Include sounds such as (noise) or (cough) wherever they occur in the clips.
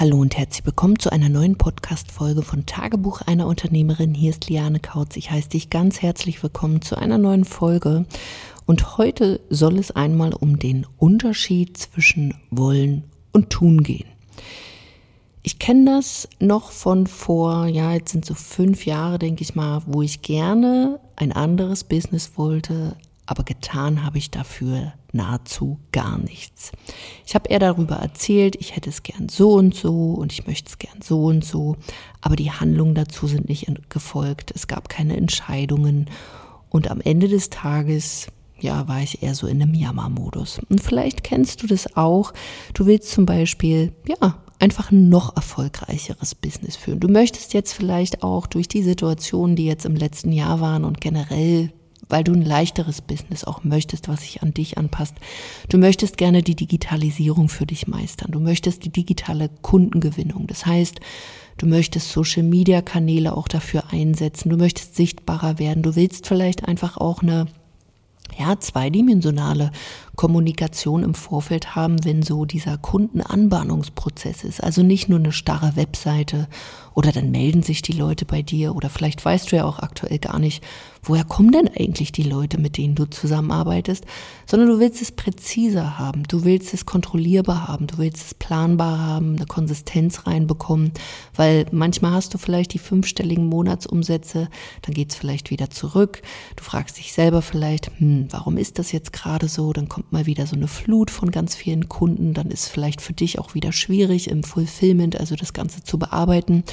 Hallo und herzlich willkommen zu einer neuen Podcast-Folge von Tagebuch einer Unternehmerin. Hier ist Liane Kautz. Ich heiße dich ganz herzlich willkommen zu einer neuen Folge. Und heute soll es einmal um den Unterschied zwischen wollen und tun gehen. Ich kenne das noch von vor, ja, jetzt sind so fünf Jahre, denke ich mal, wo ich gerne ein anderes Business wollte, aber getan habe ich dafür nahezu gar nichts. Ich habe eher darüber erzählt, ich hätte es gern so und so und ich möchte es gern so und so, aber die Handlungen dazu sind nicht gefolgt. Es gab keine Entscheidungen und am Ende des Tages ja, war ich eher so in einem Jammermodus. Und vielleicht kennst du das auch. Du willst zum Beispiel, ja, einfach ein noch erfolgreicheres Business führen. Du möchtest jetzt vielleicht auch durch die Situationen, die jetzt im letzten Jahr waren und generell weil du ein leichteres Business auch möchtest, was sich an dich anpasst. Du möchtest gerne die Digitalisierung für dich meistern. Du möchtest die digitale Kundengewinnung. Das heißt, du möchtest Social Media Kanäle auch dafür einsetzen. Du möchtest sichtbarer werden. Du willst vielleicht einfach auch eine ja, zweidimensionale Kommunikation im Vorfeld haben, wenn so dieser Kundenanbahnungsprozess ist. Also nicht nur eine starre Webseite oder dann melden sich die Leute bei dir oder vielleicht weißt du ja auch aktuell gar nicht, woher kommen denn eigentlich die Leute, mit denen du zusammenarbeitest, sondern du willst es präziser haben, du willst es kontrollierbar haben, du willst es planbar haben, eine Konsistenz reinbekommen, weil manchmal hast du vielleicht die fünfstelligen Monatsumsätze, dann geht es vielleicht wieder zurück, du fragst dich selber vielleicht, hm, warum ist das jetzt gerade so, dann kommt mal wieder so eine Flut von ganz vielen Kunden, dann ist vielleicht für dich auch wieder schwierig im Fulfillment, also das Ganze zu bearbeiten.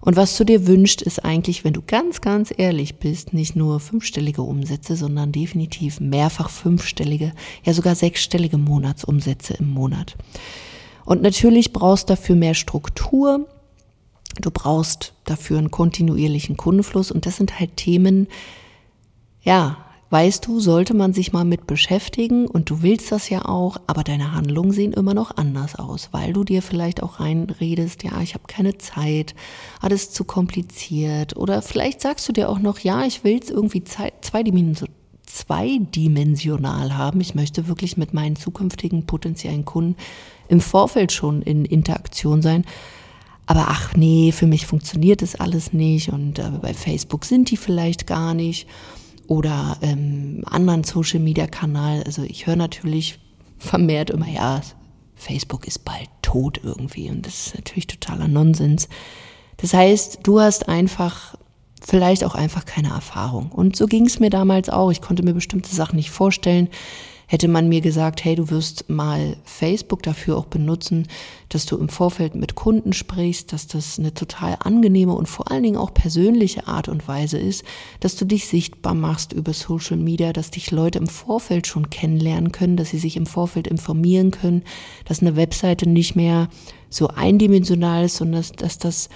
Und was du dir wünschst, ist eigentlich, wenn du ganz, ganz ehrlich bist, nicht nur fünfstellige Umsätze, sondern definitiv mehrfach fünfstellige, ja sogar sechsstellige Monatsumsätze im Monat. Und natürlich brauchst dafür mehr Struktur. Du brauchst dafür einen kontinuierlichen Kundenfluss. Und das sind halt Themen, ja, weißt du, sollte man sich mal mit beschäftigen und du willst das ja auch, aber deine Handlungen sehen immer noch anders aus, weil du dir vielleicht auch reinredest, ja, ich habe keine Zeit, alles zu kompliziert oder vielleicht sagst du dir auch noch, ja, ich will es irgendwie zweidimensional haben. Ich möchte wirklich mit meinen zukünftigen potenziellen Kunden im Vorfeld schon in Interaktion sein. Aber ach nee, für mich funktioniert das alles nicht und äh, bei Facebook sind die vielleicht gar nicht oder ähm, anderen Social Media Kanal. Also ich höre natürlich vermehrt immer, ja, Facebook ist bald tot irgendwie und das ist natürlich totaler Nonsens. Das heißt, du hast einfach vielleicht auch einfach keine Erfahrung. Und so ging es mir damals auch. Ich konnte mir bestimmte Sachen nicht vorstellen. Hätte man mir gesagt, hey, du wirst mal Facebook dafür auch benutzen, dass du im Vorfeld mit Kunden sprichst, dass das eine total angenehme und vor allen Dingen auch persönliche Art und Weise ist, dass du dich sichtbar machst über Social Media, dass dich Leute im Vorfeld schon kennenlernen können, dass sie sich im Vorfeld informieren können, dass eine Webseite nicht mehr so eindimensional ist, sondern dass, dass das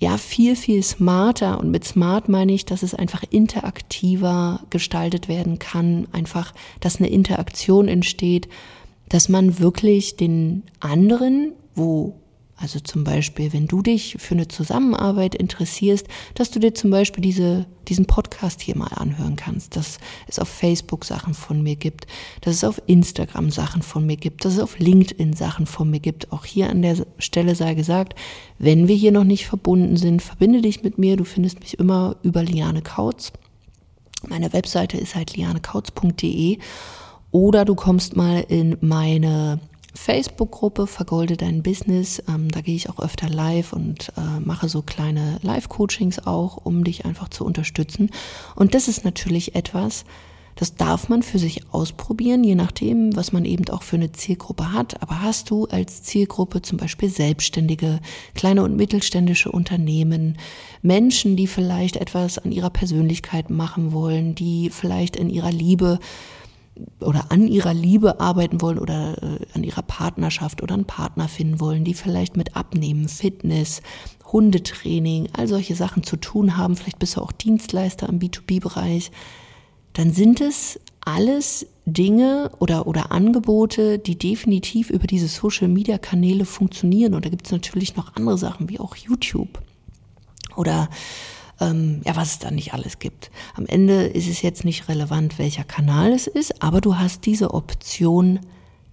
ja viel, viel smarter. Und mit smart meine ich, dass es einfach interaktiver gestaltet werden kann, einfach, dass eine Interaktion entsteht, dass man wirklich den anderen, wo also zum Beispiel, wenn du dich für eine Zusammenarbeit interessierst, dass du dir zum Beispiel diese, diesen Podcast hier mal anhören kannst, dass es auf Facebook Sachen von mir gibt, dass es auf Instagram Sachen von mir gibt, dass es auf LinkedIn Sachen von mir gibt. Auch hier an der Stelle sei gesagt, wenn wir hier noch nicht verbunden sind, verbinde dich mit mir. Du findest mich immer über Liane Kautz. Meine Webseite ist halt lianekautz.de oder du kommst mal in meine Facebook-Gruppe Vergolde dein Business. Ähm, da gehe ich auch öfter live und äh, mache so kleine Live-Coachings auch, um dich einfach zu unterstützen. Und das ist natürlich etwas, das darf man für sich ausprobieren, je nachdem, was man eben auch für eine Zielgruppe hat. Aber hast du als Zielgruppe zum Beispiel Selbstständige, kleine und mittelständische Unternehmen, Menschen, die vielleicht etwas an ihrer Persönlichkeit machen wollen, die vielleicht in ihrer Liebe oder an ihrer Liebe arbeiten wollen oder äh, an ihrer Partnerschaft oder einen Partner finden wollen, die vielleicht mit Abnehmen, Fitness, Hundetraining, all solche Sachen zu tun haben, vielleicht bist du auch Dienstleister im B2B-Bereich, dann sind es alles Dinge oder, oder Angebote, die definitiv über diese Social-Media-Kanäle funktionieren. Und da gibt es natürlich noch andere Sachen wie auch YouTube oder ähm, ja, was es da nicht alles gibt. Am Ende ist es jetzt nicht relevant, welcher Kanal es ist, aber du hast diese Option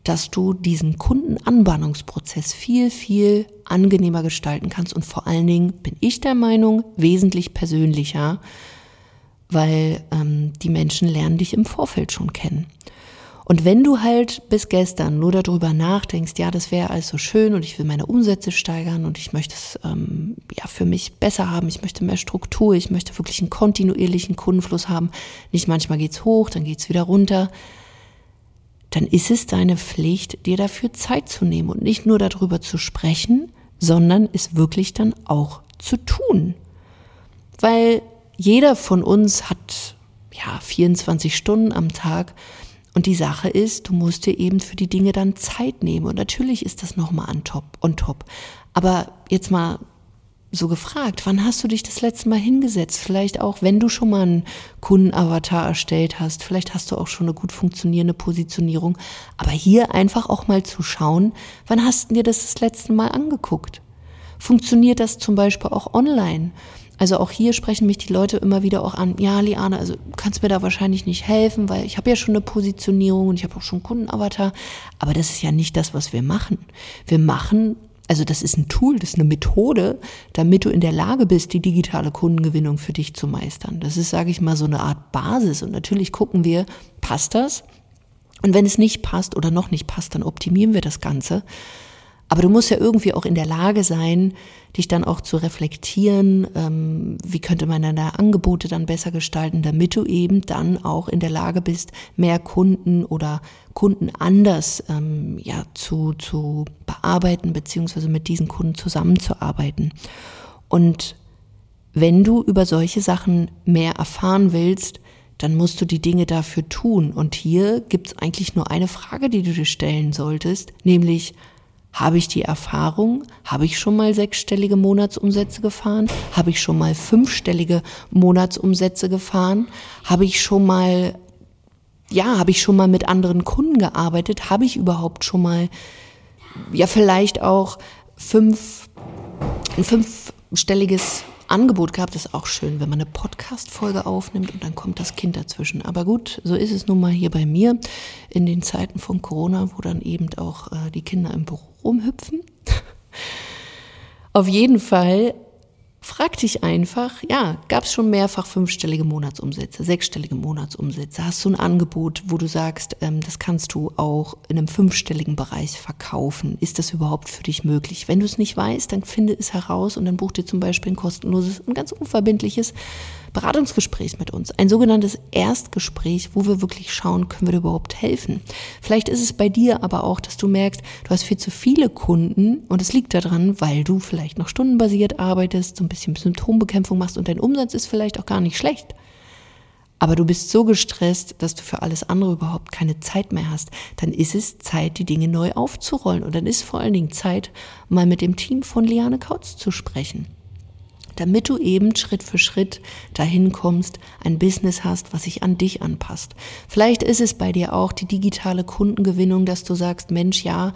dass du diesen Kundenanbahnungsprozess viel, viel angenehmer gestalten kannst und vor allen Dingen, bin ich der Meinung, wesentlich persönlicher, weil ähm, die Menschen lernen dich im Vorfeld schon kennen. Und wenn du halt bis gestern nur darüber nachdenkst, ja, das wäre alles so schön und ich will meine Umsätze steigern und ich möchte es ähm, ja für mich besser haben, ich möchte mehr Struktur, ich möchte wirklich einen kontinuierlichen Kundenfluss haben, nicht manchmal geht's hoch, dann geht's wieder runter, dann ist es deine Pflicht, dir dafür Zeit zu nehmen und nicht nur darüber zu sprechen, sondern es wirklich dann auch zu tun. Weil jeder von uns hat ja 24 Stunden am Tag und die Sache ist, du musst dir eben für die Dinge dann Zeit nehmen. Und natürlich ist das nochmal on top, on top. Aber jetzt mal so gefragt, wann hast du dich das letzte Mal hingesetzt? Vielleicht auch, wenn du schon mal einen Kundenavatar erstellt hast. Vielleicht hast du auch schon eine gut funktionierende Positionierung. Aber hier einfach auch mal zu schauen, wann hast du dir das das letzte Mal angeguckt? Funktioniert das zum Beispiel auch online? Also auch hier sprechen mich die Leute immer wieder auch an, ja, Liane, also du kannst mir da wahrscheinlich nicht helfen, weil ich habe ja schon eine Positionierung und ich habe auch schon Kundenavatar, aber das ist ja nicht das, was wir machen. Wir machen, also das ist ein Tool, das ist eine Methode, damit du in der Lage bist, die digitale Kundengewinnung für dich zu meistern. Das ist, sage ich mal, so eine Art Basis und natürlich gucken wir, passt das? Und wenn es nicht passt oder noch nicht passt, dann optimieren wir das Ganze. Aber du musst ja irgendwie auch in der Lage sein, dich dann auch zu reflektieren, ähm, wie könnte man deine Angebote dann besser gestalten, damit du eben dann auch in der Lage bist, mehr Kunden oder Kunden anders ähm, ja, zu, zu bearbeiten, beziehungsweise mit diesen Kunden zusammenzuarbeiten. Und wenn du über solche Sachen mehr erfahren willst, dann musst du die Dinge dafür tun. Und hier gibt es eigentlich nur eine Frage, die du dir stellen solltest, nämlich, habe ich die Erfahrung? Habe ich schon mal sechsstellige Monatsumsätze gefahren? Habe ich schon mal fünfstellige Monatsumsätze gefahren? Habe ich schon mal, ja, habe ich schon mal mit anderen Kunden gearbeitet? Habe ich überhaupt schon mal, ja, vielleicht auch fünf, ein fünfstelliges Angebot gehabt. Das ist auch schön, wenn man eine Podcast-Folge aufnimmt und dann kommt das Kind dazwischen. Aber gut, so ist es nun mal hier bei mir in den Zeiten von Corona, wo dann eben auch äh, die Kinder im Büro rumhüpfen. (laughs) Auf jeden Fall Frag dich einfach, ja, gab es schon mehrfach fünfstellige Monatsumsätze, sechsstellige Monatsumsätze? Hast du ein Angebot, wo du sagst, ähm, das kannst du auch in einem fünfstelligen Bereich verkaufen? Ist das überhaupt für dich möglich? Wenn du es nicht weißt, dann finde es heraus und dann buch dir zum Beispiel ein kostenloses und ganz unverbindliches Beratungsgespräch mit uns. Ein sogenanntes Erstgespräch, wo wir wirklich schauen, können wir dir überhaupt helfen. Vielleicht ist es bei dir aber auch, dass du merkst, du hast viel zu viele Kunden und es liegt daran, weil du vielleicht noch stundenbasiert arbeitest, so ein bisschen Symptombekämpfung machst und dein Umsatz ist vielleicht auch gar nicht schlecht. Aber du bist so gestresst, dass du für alles andere überhaupt keine Zeit mehr hast. Dann ist es Zeit, die Dinge neu aufzurollen. Und dann ist vor allen Dingen Zeit, mal mit dem Team von Liane Kautz zu sprechen damit du eben Schritt für Schritt dahin kommst, ein Business hast, was sich an dich anpasst. Vielleicht ist es bei dir auch die digitale Kundengewinnung, dass du sagst, Mensch, ja,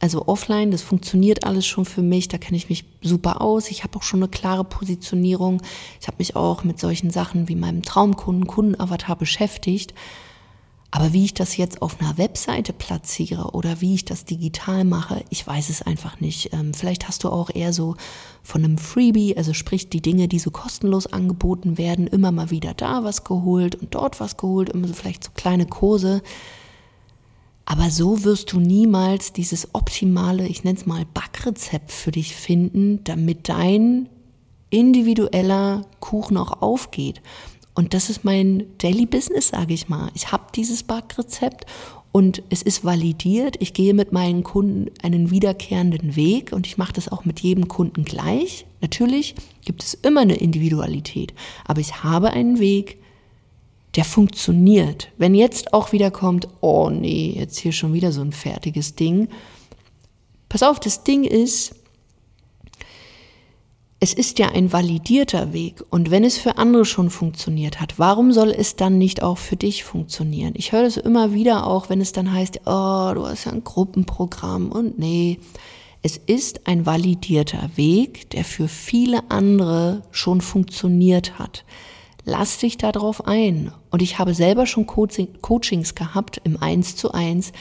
also offline, das funktioniert alles schon für mich, da kenne ich mich super aus. Ich habe auch schon eine klare Positionierung. Ich habe mich auch mit solchen Sachen wie meinem Traumkunden, Kundenavatar beschäftigt. Aber wie ich das jetzt auf einer Webseite platziere oder wie ich das digital mache, ich weiß es einfach nicht. Ähm, vielleicht hast du auch eher so von einem Freebie, also sprich die Dinge, die so kostenlos angeboten werden, immer mal wieder da was geholt und dort was geholt, immer so vielleicht so kleine Kurse. Aber so wirst du niemals dieses optimale, ich nenne es mal Backrezept für dich finden, damit dein individueller Kuchen auch aufgeht. Und das ist mein Daily Business, sage ich mal. Ich habe dieses Backrezept und es ist validiert. Ich gehe mit meinen Kunden einen wiederkehrenden Weg und ich mache das auch mit jedem Kunden gleich. Natürlich gibt es immer eine Individualität, aber ich habe einen Weg, der funktioniert. Wenn jetzt auch wieder kommt, oh nee, jetzt hier schon wieder so ein fertiges Ding. Pass auf, das Ding ist, es ist ja ein validierter Weg und wenn es für andere schon funktioniert hat, warum soll es dann nicht auch für dich funktionieren? Ich höre das immer wieder auch, wenn es dann heißt, oh, du hast ja ein Gruppenprogramm und nee. Es ist ein validierter Weg, der für viele andere schon funktioniert hat. Lass dich darauf ein. Und ich habe selber schon Coachings gehabt im Eins zu eins,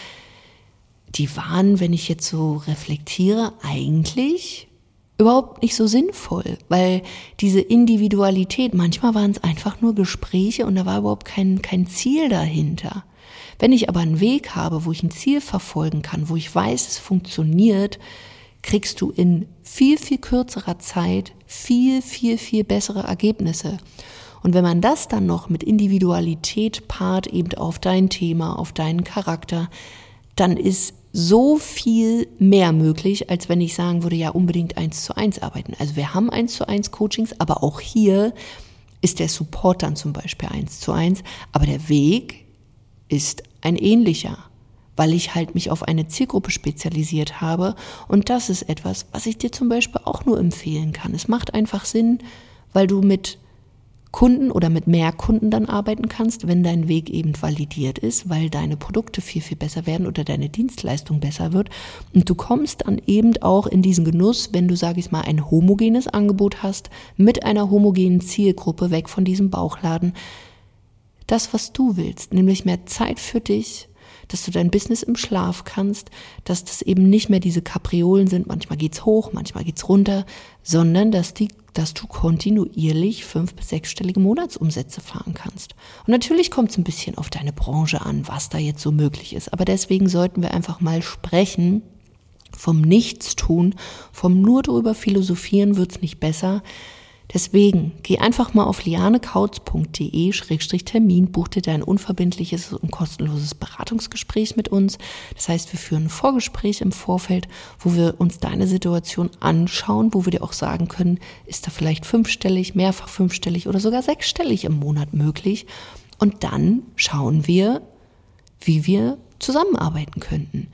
die waren, wenn ich jetzt so reflektiere, eigentlich überhaupt nicht so sinnvoll, weil diese Individualität, manchmal waren es einfach nur Gespräche und da war überhaupt kein, kein Ziel dahinter. Wenn ich aber einen Weg habe, wo ich ein Ziel verfolgen kann, wo ich weiß, es funktioniert, kriegst du in viel, viel kürzerer Zeit viel, viel, viel bessere Ergebnisse. Und wenn man das dann noch mit Individualität paart, eben auf dein Thema, auf deinen Charakter, dann ist so viel mehr möglich, als wenn ich sagen würde, ja, unbedingt eins zu eins arbeiten. Also wir haben eins zu eins Coachings, aber auch hier ist der Support dann zum Beispiel eins zu eins, aber der Weg ist ein ähnlicher, weil ich halt mich auf eine Zielgruppe spezialisiert habe und das ist etwas, was ich dir zum Beispiel auch nur empfehlen kann. Es macht einfach Sinn, weil du mit Kunden oder mit mehr Kunden dann arbeiten kannst, wenn dein Weg eben validiert ist, weil deine Produkte viel, viel besser werden oder deine Dienstleistung besser wird. Und du kommst dann eben auch in diesen Genuss, wenn du, sage ich mal, ein homogenes Angebot hast, mit einer homogenen Zielgruppe weg von diesem Bauchladen. Das, was du willst, nämlich mehr Zeit für dich, dass du dein Business im Schlaf kannst, dass das eben nicht mehr diese Kapriolen sind, manchmal geht's hoch, manchmal geht's runter, sondern dass die dass du kontinuierlich fünf- bis sechsstellige Monatsumsätze fahren kannst. Und natürlich kommt es ein bisschen auf deine Branche an, was da jetzt so möglich ist. Aber deswegen sollten wir einfach mal sprechen, vom Nichtstun, vom nur drüber philosophieren wird's nicht besser, Deswegen geh einfach mal auf lianekautz.de-termin, buch dir dein unverbindliches und kostenloses Beratungsgespräch mit uns. Das heißt, wir führen ein Vorgespräch im Vorfeld, wo wir uns deine Situation anschauen, wo wir dir auch sagen können, ist da vielleicht fünfstellig, mehrfach fünfstellig oder sogar sechsstellig im Monat möglich. Und dann schauen wir, wie wir zusammenarbeiten könnten.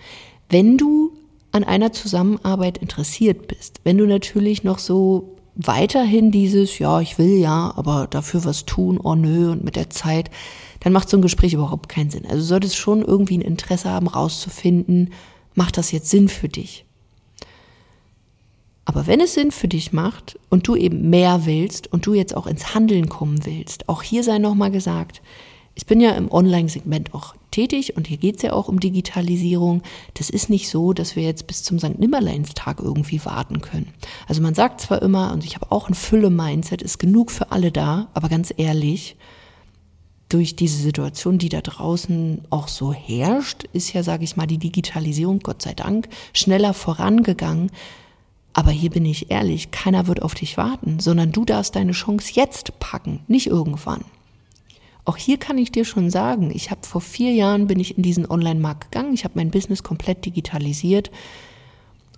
Wenn du an einer Zusammenarbeit interessiert bist, wenn du natürlich noch so weiterhin dieses, ja, ich will ja, aber dafür was tun, oh nö, und mit der Zeit, dann macht so ein Gespräch überhaupt keinen Sinn. Also solltest schon irgendwie ein Interesse haben, rauszufinden, macht das jetzt Sinn für dich? Aber wenn es Sinn für dich macht und du eben mehr willst und du jetzt auch ins Handeln kommen willst, auch hier sei nochmal gesagt, ich bin ja im Online-Segment auch tätig und hier geht es ja auch um Digitalisierung. Das ist nicht so, dass wir jetzt bis zum St. Nimmerleinstag irgendwie warten können. Also man sagt zwar immer, und ich habe auch ein Fülle-Mindset, ist genug für alle da, aber ganz ehrlich, durch diese Situation, die da draußen auch so herrscht, ist ja, sage ich mal, die Digitalisierung, Gott sei Dank, schneller vorangegangen. Aber hier bin ich ehrlich, keiner wird auf dich warten, sondern du darfst deine Chance jetzt packen, nicht irgendwann. Auch hier kann ich dir schon sagen, ich habe vor vier Jahren bin ich in diesen Online-Markt gegangen, ich habe mein Business komplett digitalisiert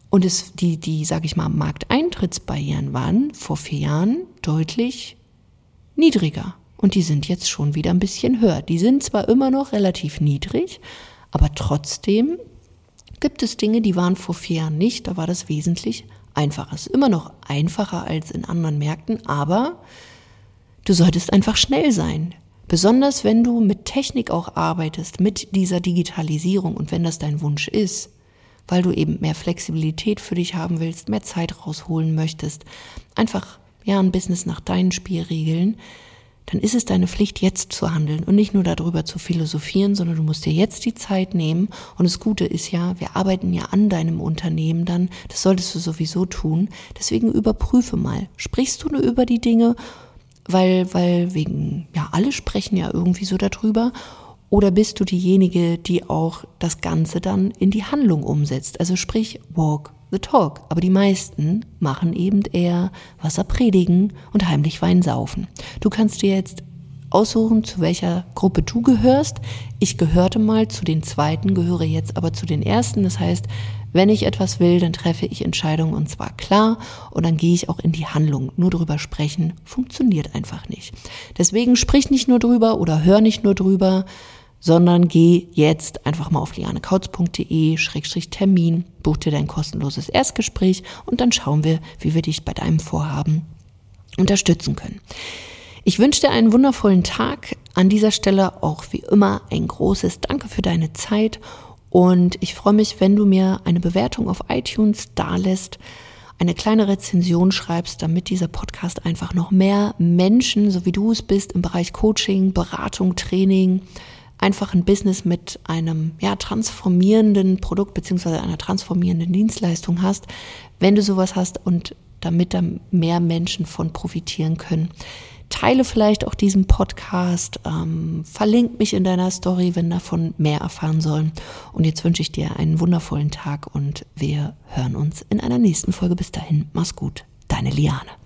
und es, die, die, sage ich mal, Markteintrittsbarrieren waren vor vier Jahren deutlich niedriger und die sind jetzt schon wieder ein bisschen höher. Die sind zwar immer noch relativ niedrig, aber trotzdem gibt es Dinge, die waren vor vier Jahren nicht, da war das wesentlich einfacher. Es ist immer noch einfacher als in anderen Märkten, aber du solltest einfach schnell sein. Besonders wenn du mit Technik auch arbeitest, mit dieser Digitalisierung und wenn das dein Wunsch ist, weil du eben mehr Flexibilität für dich haben willst, mehr Zeit rausholen möchtest, einfach ja ein Business nach deinen Spielregeln, dann ist es deine Pflicht, jetzt zu handeln und nicht nur darüber zu philosophieren, sondern du musst dir jetzt die Zeit nehmen. Und das Gute ist ja, wir arbeiten ja an deinem Unternehmen dann, das solltest du sowieso tun. Deswegen überprüfe mal, sprichst du nur über die Dinge weil, weil wegen, ja, alle sprechen ja irgendwie so darüber. Oder bist du diejenige, die auch das Ganze dann in die Handlung umsetzt? Also sprich, walk the talk. Aber die meisten machen eben eher Wasser predigen und heimlich Wein saufen. Du kannst dir jetzt aussuchen, zu welcher Gruppe du gehörst. Ich gehörte mal zu den zweiten, gehöre jetzt aber zu den ersten. Das heißt, wenn ich etwas will, dann treffe ich Entscheidungen und zwar klar und dann gehe ich auch in die Handlung. Nur drüber sprechen funktioniert einfach nicht. Deswegen sprich nicht nur drüber oder hör nicht nur drüber, sondern geh jetzt einfach mal auf lianekautz.de-termin, buch dir dein kostenloses Erstgespräch und dann schauen wir, wie wir dich bei deinem Vorhaben unterstützen können. Ich wünsche dir einen wundervollen Tag. An dieser Stelle auch wie immer ein großes Danke für deine Zeit und ich freue mich, wenn du mir eine Bewertung auf iTunes dalässt, eine kleine Rezension schreibst, damit dieser Podcast einfach noch mehr Menschen, so wie du es bist, im Bereich Coaching, Beratung, Training, einfach ein Business mit einem ja, transformierenden Produkt beziehungsweise einer transformierenden Dienstleistung hast, wenn du sowas hast und damit da mehr Menschen von profitieren können. Teile vielleicht auch diesen Podcast, ähm, verlink mich in deiner Story, wenn davon mehr erfahren sollen. Und jetzt wünsche ich dir einen wundervollen Tag und wir hören uns in einer nächsten Folge. Bis dahin, mach's gut, deine Liane.